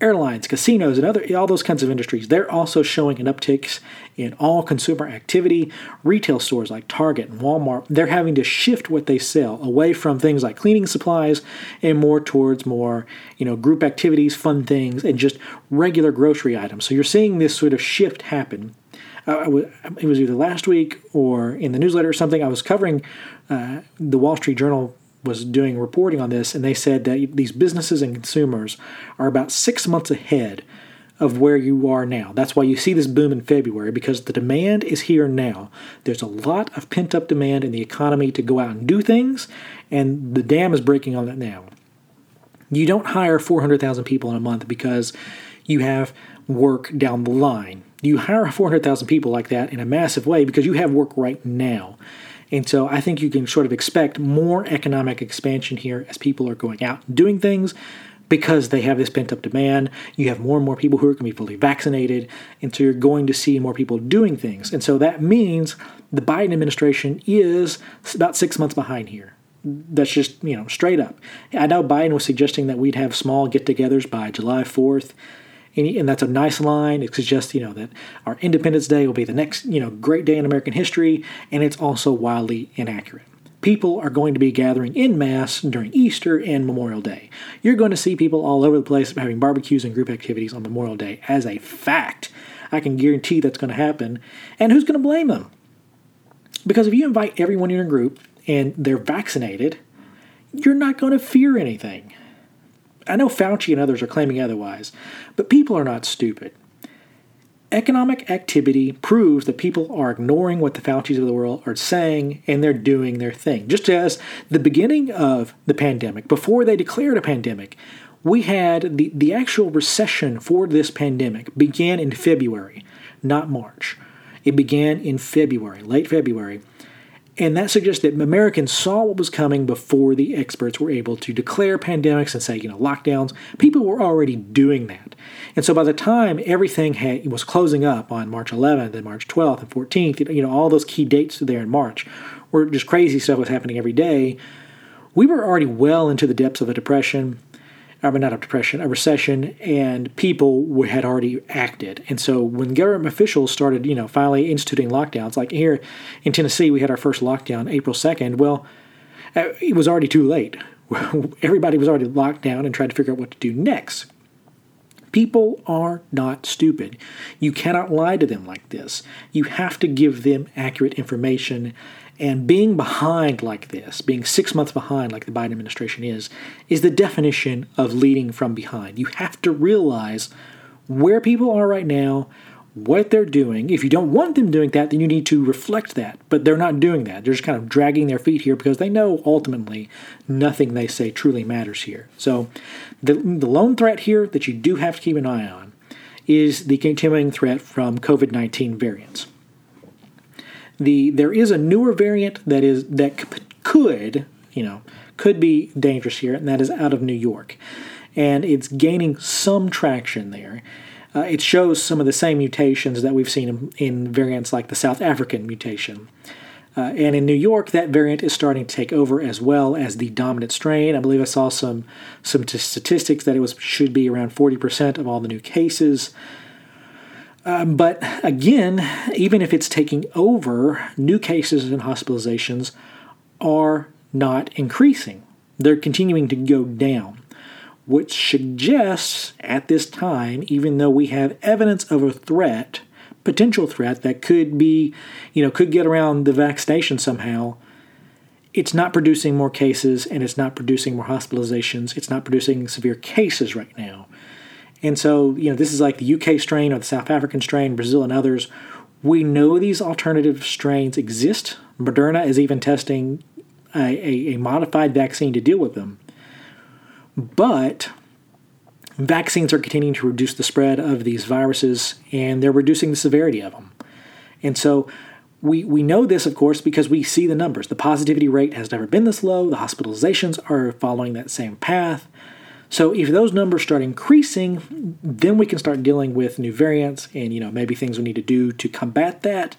airlines, casinos, and other all those kinds of industries, they're also showing an uptick in all consumer activity. Retail stores like Target and Walmart, they're having to shift what they sell away from things like cleaning supplies and more towards more, you know, group activities, fun things, and just regular grocery items. So you're seeing this sort of shift happen. Uh, it was either last week or in the newsletter or something. I was covering uh, the Wall Street Journal was doing reporting on this, and they said that these businesses and consumers are about six months ahead of where you are now. That's why you see this boom in February because the demand is here now. There's a lot of pent up demand in the economy to go out and do things, and the dam is breaking on that now. You don't hire 400,000 people in a month because you have work down the line. You hire 400,000 people like that in a massive way because you have work right now. And so I think you can sort of expect more economic expansion here as people are going out and doing things because they have this pent up demand. You have more and more people who are going to be fully vaccinated. And so you're going to see more people doing things. And so that means the Biden administration is about six months behind here. That's just, you know, straight up. I know Biden was suggesting that we'd have small get togethers by July 4th. And, that's a nice line. It suggests, you know, that our Independence Day will be the next, you know, great day in American history, and it's also wildly inaccurate people are going to be gathering in mass during Easter and Memorial Day. You're going to see people all over the place having barbecues and group activities on Memorial Day as a fact. I can guarantee that's going to happen. And who's going to blame them? Because if you invite everyone in your group and they're vaccinated, you're not going to fear anything. I know Fauci and others are claiming otherwise, but people are not stupid. Economic activity proves that people are ignoring what the Faucis of the world are saying and they're doing their thing. Just as the beginning of the pandemic, before they declared a pandemic, we had the, the actual recession for this pandemic began in February, not March. It began in February, late February. And that suggests that Americans saw what was coming before the experts were able to declare pandemics and say, you know, lockdowns. People were already doing that. And so by the time everything had, was closing up on March 11th and March 12th and 14th, you know, all those key dates there in March, where just crazy stuff was happening every day, we were already well into the depths of a depression I mean, not a depression, a recession, and people had already acted. And so when government officials started, you know, finally instituting lockdowns, like here in Tennessee, we had our first lockdown April 2nd. Well, it was already too late. Everybody was already locked down and tried to figure out what to do next. People are not stupid. You cannot lie to them like this. You have to give them accurate information and being behind like this, being six months behind like the Biden administration is, is the definition of leading from behind. You have to realize where people are right now, what they're doing. If you don't want them doing that, then you need to reflect that. But they're not doing that. They're just kind of dragging their feet here because they know ultimately nothing they say truly matters here. So the, the lone threat here that you do have to keep an eye on is the continuing threat from COVID 19 variants the there is a newer variant that is that could you know could be dangerous here, and that is out of New York, and it's gaining some traction there. Uh, it shows some of the same mutations that we've seen in, in variants like the South African mutation. Uh, and in New York, that variant is starting to take over as well as the dominant strain. I believe I saw some some statistics that it was should be around 40% of all the new cases. Um, but again, even if it's taking over, new cases and hospitalizations are not increasing. They're continuing to go down, which suggests at this time, even though we have evidence of a threat, potential threat that could be, you know, could get around the vaccination somehow, it's not producing more cases and it's not producing more hospitalizations. It's not producing severe cases right now. And so, you know, this is like the UK strain or the South African strain, Brazil and others. We know these alternative strains exist. Moderna is even testing a, a, a modified vaccine to deal with them. But vaccines are continuing to reduce the spread of these viruses and they're reducing the severity of them. And so we, we know this, of course, because we see the numbers. The positivity rate has never been this low. The hospitalizations are following that same path. So if those numbers start increasing, then we can start dealing with new variants and you know maybe things we need to do to combat that.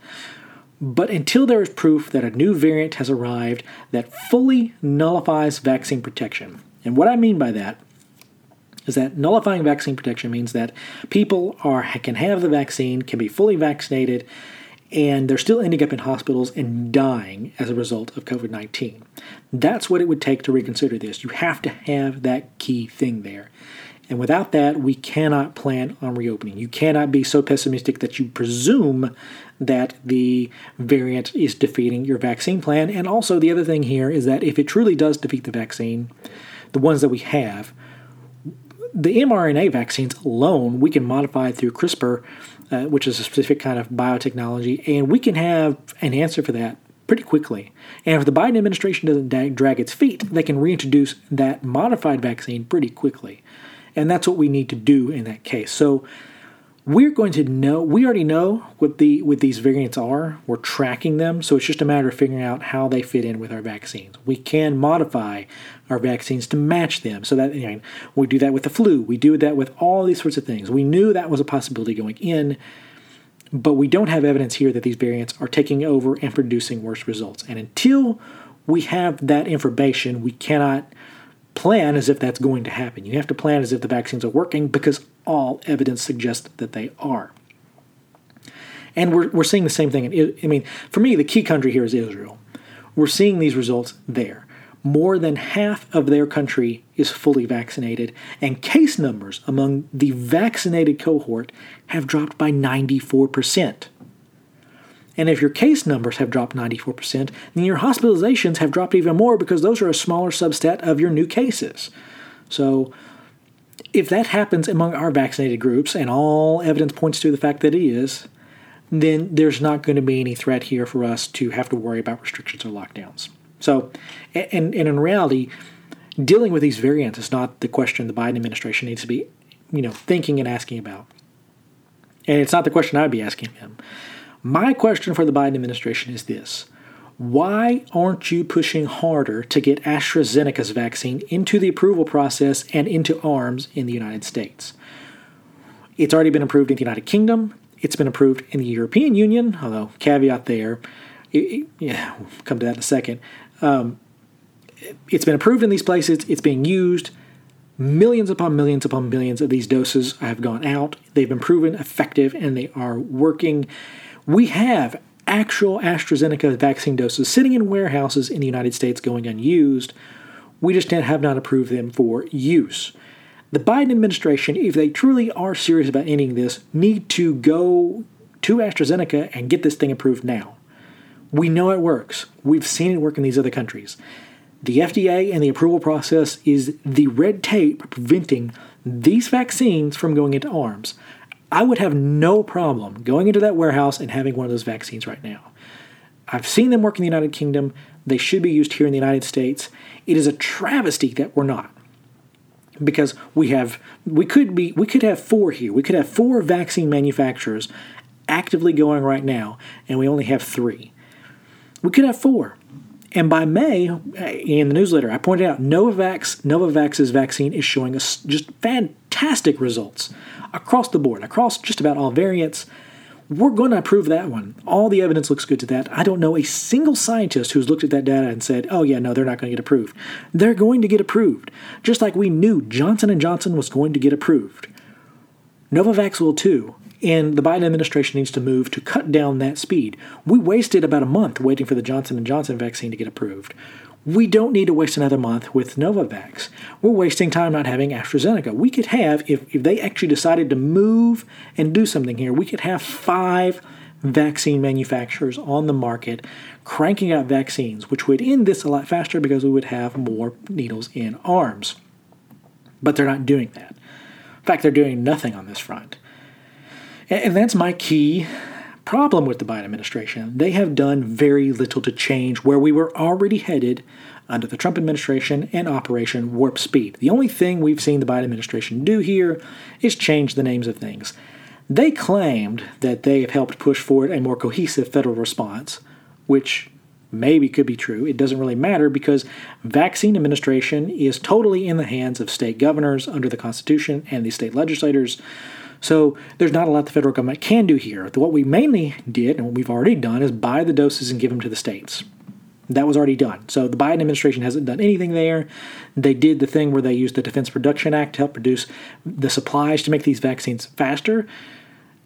But until there is proof that a new variant has arrived that fully nullifies vaccine protection. And what I mean by that is that nullifying vaccine protection means that people are can have the vaccine, can be fully vaccinated, and they're still ending up in hospitals and dying as a result of COVID 19. That's what it would take to reconsider this. You have to have that key thing there. And without that, we cannot plan on reopening. You cannot be so pessimistic that you presume that the variant is defeating your vaccine plan. And also, the other thing here is that if it truly does defeat the vaccine, the ones that we have, the mRNA vaccines alone, we can modify through CRISPR uh, which is a specific kind of biotechnology, and we can have an answer for that pretty quickly. And if the Biden administration doesn't drag its feet, they can reintroduce that modified vaccine pretty quickly. And that's what we need to do in that case. So we're going to know we already know what the what these variants are. We're tracking them. So it's just a matter of figuring out how they fit in with our vaccines. We can modify our vaccines to match them. So that you know, we do that with the flu. We do that with all these sorts of things. We knew that was a possibility going in but we don't have evidence here that these variants are taking over and producing worse results. And until we have that information. We cannot plan as if that's going to happen. You have to plan as if the vaccines are working because all evidence suggests that they are. And we're, we're seeing the same thing. In, I mean, for me, the key country here is Israel. We're seeing these results there. More than half of their country is fully vaccinated, and case numbers among the vaccinated cohort have dropped by 94%. And if your case numbers have dropped 94%, then your hospitalizations have dropped even more because those are a smaller subset of your new cases. So, if that happens among our vaccinated groups, and all evidence points to the fact that it is, then there's not going to be any threat here for us to have to worry about restrictions or lockdowns. So, and, and in reality, dealing with these variants is not the question the Biden administration needs to be, you know, thinking and asking about. And it's not the question I'd be asking them. My question for the Biden administration is this Why aren't you pushing harder to get AstraZeneca's vaccine into the approval process and into arms in the United States? It's already been approved in the United Kingdom. It's been approved in the European Union, although, caveat there, it, yeah, we'll come to that in a second. Um, it's been approved in these places, it's being used. Millions upon millions upon millions of these doses have gone out. They've been proven effective and they are working. We have actual AstraZeneca vaccine doses sitting in warehouses in the United States going unused. We just have not approved them for use. The Biden administration, if they truly are serious about ending this, need to go to AstraZeneca and get this thing approved now. We know it works. We've seen it work in these other countries. The FDA and the approval process is the red tape preventing these vaccines from going into arms. I would have no problem going into that warehouse and having one of those vaccines right now. I've seen them work in the United Kingdom. They should be used here in the United States. It is a travesty that we're not. Because we have we could be we could have four here. We could have four vaccine manufacturers actively going right now, and we only have three. We could have four. And by May, in the newsletter, I pointed out Novavax, Novavax's vaccine is showing us just fantastic results across the board, across just about all variants. We're going to approve that one. All the evidence looks good to that. I don't know a single scientist who's looked at that data and said, "Oh yeah, no, they're not going to get approved." They're going to get approved, just like we knew Johnson and Johnson was going to get approved. Novavax will too, and the Biden administration needs to move to cut down that speed. We wasted about a month waiting for the Johnson Johnson vaccine to get approved. We don't need to waste another month with Novavax. We're wasting time not having AstraZeneca. We could have, if, if they actually decided to move and do something here, we could have five vaccine manufacturers on the market cranking out vaccines, which would end this a lot faster because we would have more needles in arms. But they're not doing that. In fact, they're doing nothing on this front. And that's my key problem with the Biden administration. They have done very little to change where we were already headed under the Trump administration and Operation Warp Speed. The only thing we've seen the Biden administration do here is change the names of things. They claimed that they have helped push forward a more cohesive federal response, which maybe could be true. It doesn't really matter because vaccine administration is totally in the hands of state governors under the Constitution and the state legislators. So there's not a lot the federal government can do here. What we mainly did, and what we've already done, is buy the doses and give them to the states. That was already done. So the Biden administration hasn't done anything there. They did the thing where they used the Defense Production Act to help produce the supplies to make these vaccines faster.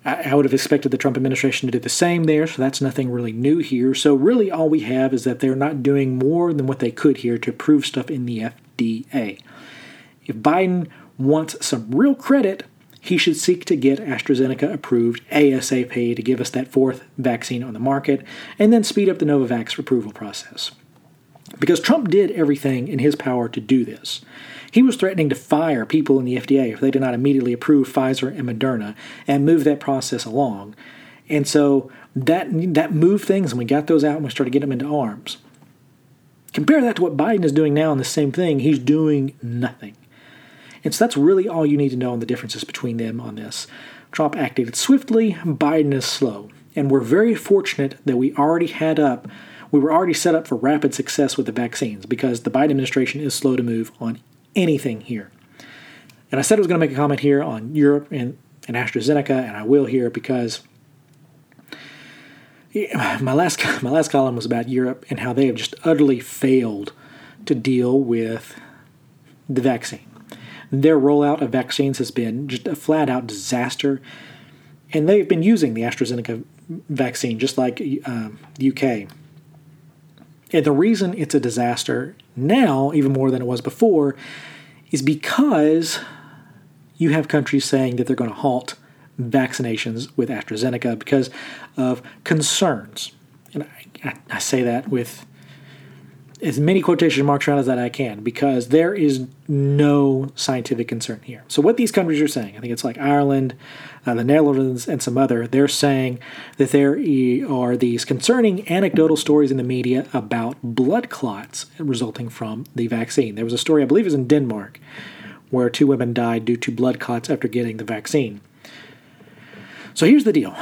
I would have expected the Trump administration to do the same there, so that's nothing really new here. So, really, all we have is that they're not doing more than what they could here to approve stuff in the FDA. If Biden wants some real credit he should seek to get AstraZeneca approved ASAP to give us that fourth vaccine on the market and then speed up the Novavax approval process. Because Trump did everything in his power to do this. He was threatening to fire people in the FDA if they did not immediately approve Pfizer and Moderna and move that process along. And so that that moved things and we got those out and we started getting them into arms. Compare that to what Biden is doing now in the same thing. He's doing nothing. And so that's really all you need to know on the differences between them on this. Trump acted swiftly, Biden is slow. And we're very fortunate that we already had up, we were already set up for rapid success with the vaccines because the Biden administration is slow to move on anything here. And I said I was going to make a comment here on Europe and, and AstraZeneca, and I will here because my last my last column was about Europe and how they have just utterly failed to deal with the vaccine. Their rollout of vaccines has been just a flat out disaster, and they've been using the AstraZeneca vaccine just like um, the UK. And the reason it's a disaster now, even more than it was before, is because you have countries saying that they're going to halt vaccinations with AstraZeneca because of concerns. And I, I, say that with as many quotation marks around as that I can because there is no scientific concern here. So what these countries are saying, I think it's like Ireland, uh, the Netherlands, and some other, they're saying that there are these concerning anecdotal stories in the media about blood clots resulting from the vaccine. There was a story, I believe, it was in Denmark, where two women died due to blood clots after getting the vaccine. So here's the deal.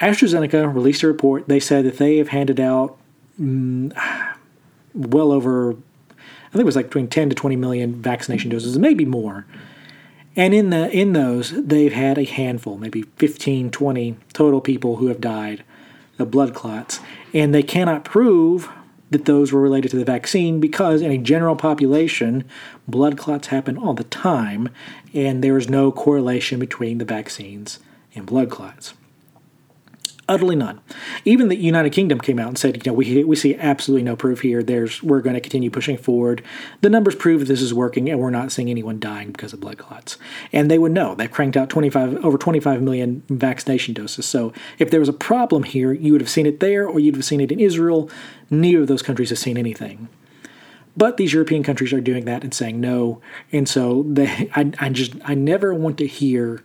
AstraZeneca released a report. They said that they have handed out mm, well over, I think it was like between 10 to 20 million vaccination doses, maybe more. And in the in those, they've had a handful, maybe 15, 20 total people who have died of blood clots. And they cannot prove that those were related to the vaccine because in a general population, blood clots happen all the time, and there is no correlation between the vaccines and blood clots. Utterly none. Even the United Kingdom came out and said, you know, we, we see absolutely no proof here. There's we're going to continue pushing forward. The numbers prove this is working, and we're not seeing anyone dying because of blood clots. And they would know. They've cranked out 25 over 25 million vaccination doses. So if there was a problem here, you would have seen it there, or you'd have seen it in Israel. Neither of those countries have seen anything. But these European countries are doing that and saying no, and so they, I, I just I never want to hear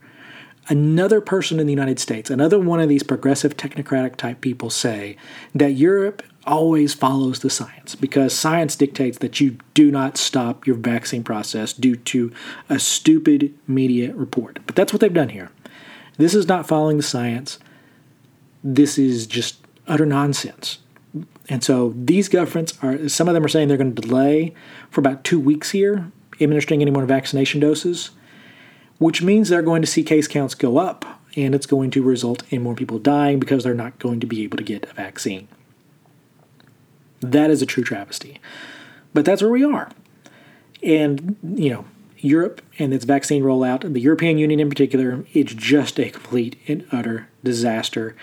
another person in the United States, another one of these progressive technocratic type people say that Europe always follows the science because science dictates that you do not stop your vaccine process due to a stupid media report. But that's what they've done here. This is not following the science. This is just utter nonsense. And so these governments are, some of them are saying they're going to delay for about two weeks here administering any more vaccination doses which means they're going to see case counts go up, and it's going to result in more people dying because they're not going to be able to get a vaccine. That is a true travesty. But that's where we are. And, you know, Europe and its vaccine rollout, the European Union in particular, it's just a complete and utter disaster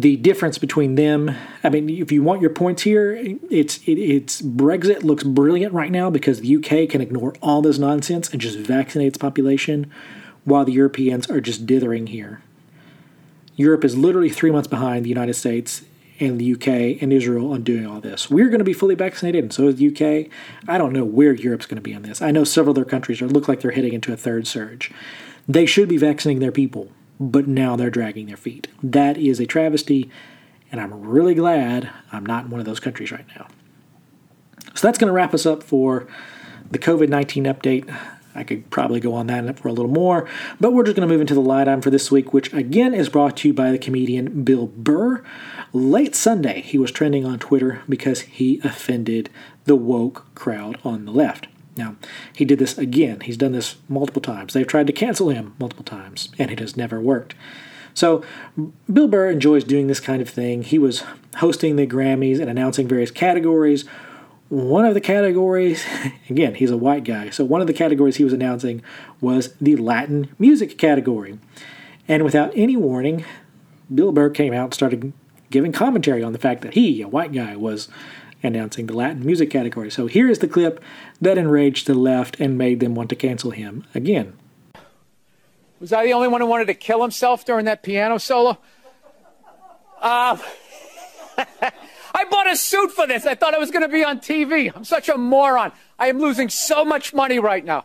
the difference between them. I mean, if you want your points here, it's it, it's Brexit looks brilliant right now because the UK can ignore all this nonsense and just vaccinate its population, while the Europeans are just dithering here. Europe is literally three months behind the United States and the UK and Israel on doing all this. We're going to be fully vaccinated, and so is the UK. I don't know where Europe's going to be on this. I know several other countries are look like they're heading into a third surge. They should be vaccinating their people but now they're dragging their feet. That is a travesty, and I'm really glad I'm not in one of those countries right now. So that's going to wrap us up for the COVID 19 update. I could probably go on that for a little more, but we're just going to move into the light item for this week, which again is brought to you by the comedian Bill Burr. Late Sunday, he was trending on Twitter because he offended the woke crowd on the left. Now, he did this again. He's done this multiple times. They've tried to cancel him multiple times, and it has never worked. So, Bill Burr enjoys doing this kind of thing. He was hosting the Grammys and announcing various categories. One of the categories, again, he's a white guy, so one of the categories he was announcing was the Latin music category. And without any warning, Bill Burr came out and started giving commentary on the fact that he, a white guy, was announcing the Latin music category. So here is the clip that enraged the left and made them want to cancel him again. Was I the only one who wanted to kill himself during that piano solo? Uh, I bought a suit for this. I thought I was going to be on TV. I'm such a moron. I am losing so much money right now.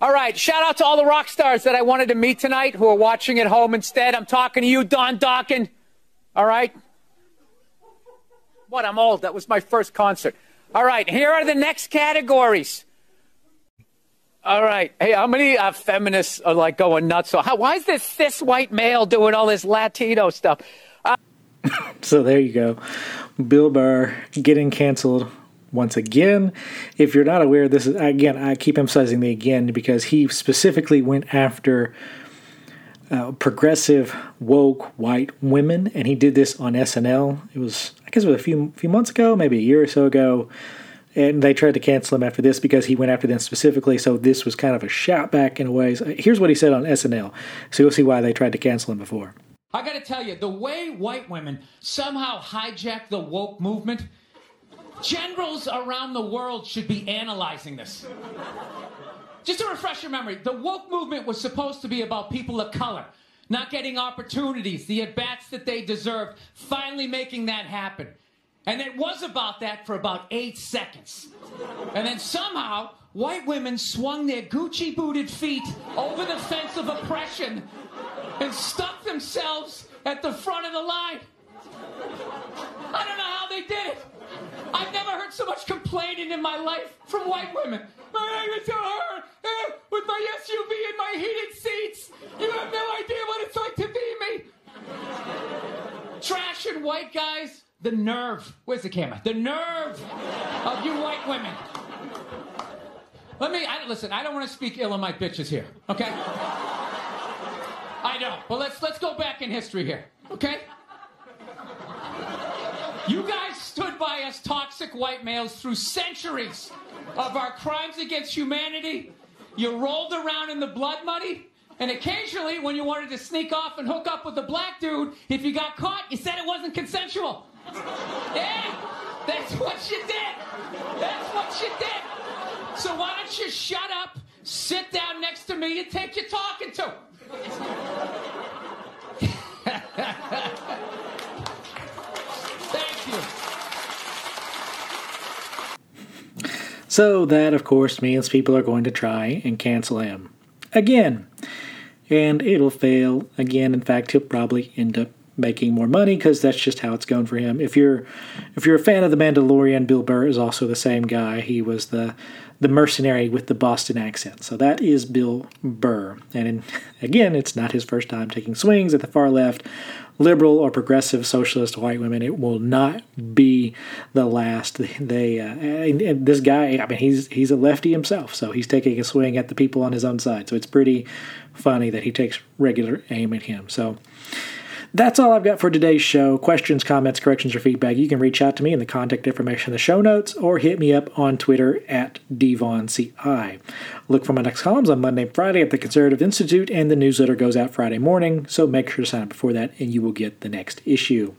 All right, shout out to all the rock stars that I wanted to meet tonight who are watching at home instead. I'm talking to you, Don Dokken. All right, what? I'm old. That was my first concert. All right, here are the next categories. All right. Hey, how many uh, feminists are like going nuts? So, how, why is this cis white male doing all this Latino stuff? Uh- so there you go. Bill Burr getting canceled once again. If you're not aware, this is again. I keep emphasizing the again because he specifically went after uh, progressive, woke white women, and he did this on SNL. It was, I guess, it was a few few months ago, maybe a year or so ago, and they tried to cancel him after this because he went after them specifically. So this was kind of a shout back in a way. Here's what he said on SNL. So you'll see why they tried to cancel him before. I got to tell you, the way white women somehow hijack the woke movement, generals around the world should be analyzing this. Just to refresh your memory, the woke movement was supposed to be about people of color not getting opportunities, the at bats that they deserved, finally making that happen. And it was about that for about eight seconds. And then somehow, white women swung their Gucci booted feet over the fence of oppression and stuck themselves at the front of the line. I don't know how they did it. I've never heard so much complaining in my life from white women. My is so hard eh, with my SUV and my heated seats. You have no idea what it's like to be me. Trash and white guys, the nerve. Where's the camera? The nerve of you white women. Let me I, listen. I don't want to speak ill of my bitches here. Okay. I know. But let's let's go back in history here. Okay. You guys stood by us toxic white males through centuries of our crimes against humanity. You rolled around in the blood money. And occasionally, when you wanted to sneak off and hook up with a black dude, if you got caught, you said it wasn't consensual. Yeah, that's what you did. That's what you did. So why don't you shut up, sit down next to me, and take your talking to? So that, of course, means people are going to try and cancel him again. And it'll fail again. In fact, he'll probably end up making more money because that's just how it's going for him. If you're if you're a fan of the Mandalorian, Bill Burr is also the same guy. He was the the mercenary with the Boston accent. So that is Bill Burr. And in, again, it's not his first time taking swings at the far left, liberal or progressive socialist white women. It will not be the last. They uh, and, and this guy, I mean, he's he's a lefty himself, so he's taking a swing at the people on his own side. So it's pretty funny that he takes regular aim at him. So that's all I've got for today's show. Questions, comments, corrections, or feedback, you can reach out to me in the contact information in the show notes or hit me up on Twitter at dvaughanCI. Look for my next columns on Monday and Friday at the Conservative Institute, and the newsletter goes out Friday morning, so make sure to sign up before that and you will get the next issue.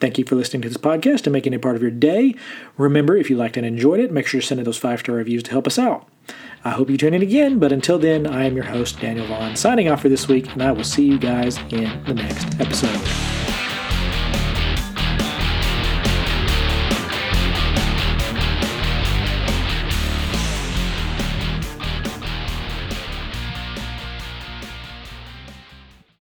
Thank you for listening to this podcast and making it part of your day. Remember, if you liked and enjoyed it, make sure to send in those five star reviews to help us out. I hope you tune in again, but until then, I am your host, Daniel Vaughan, signing off for this week, and I will see you guys in the next episode.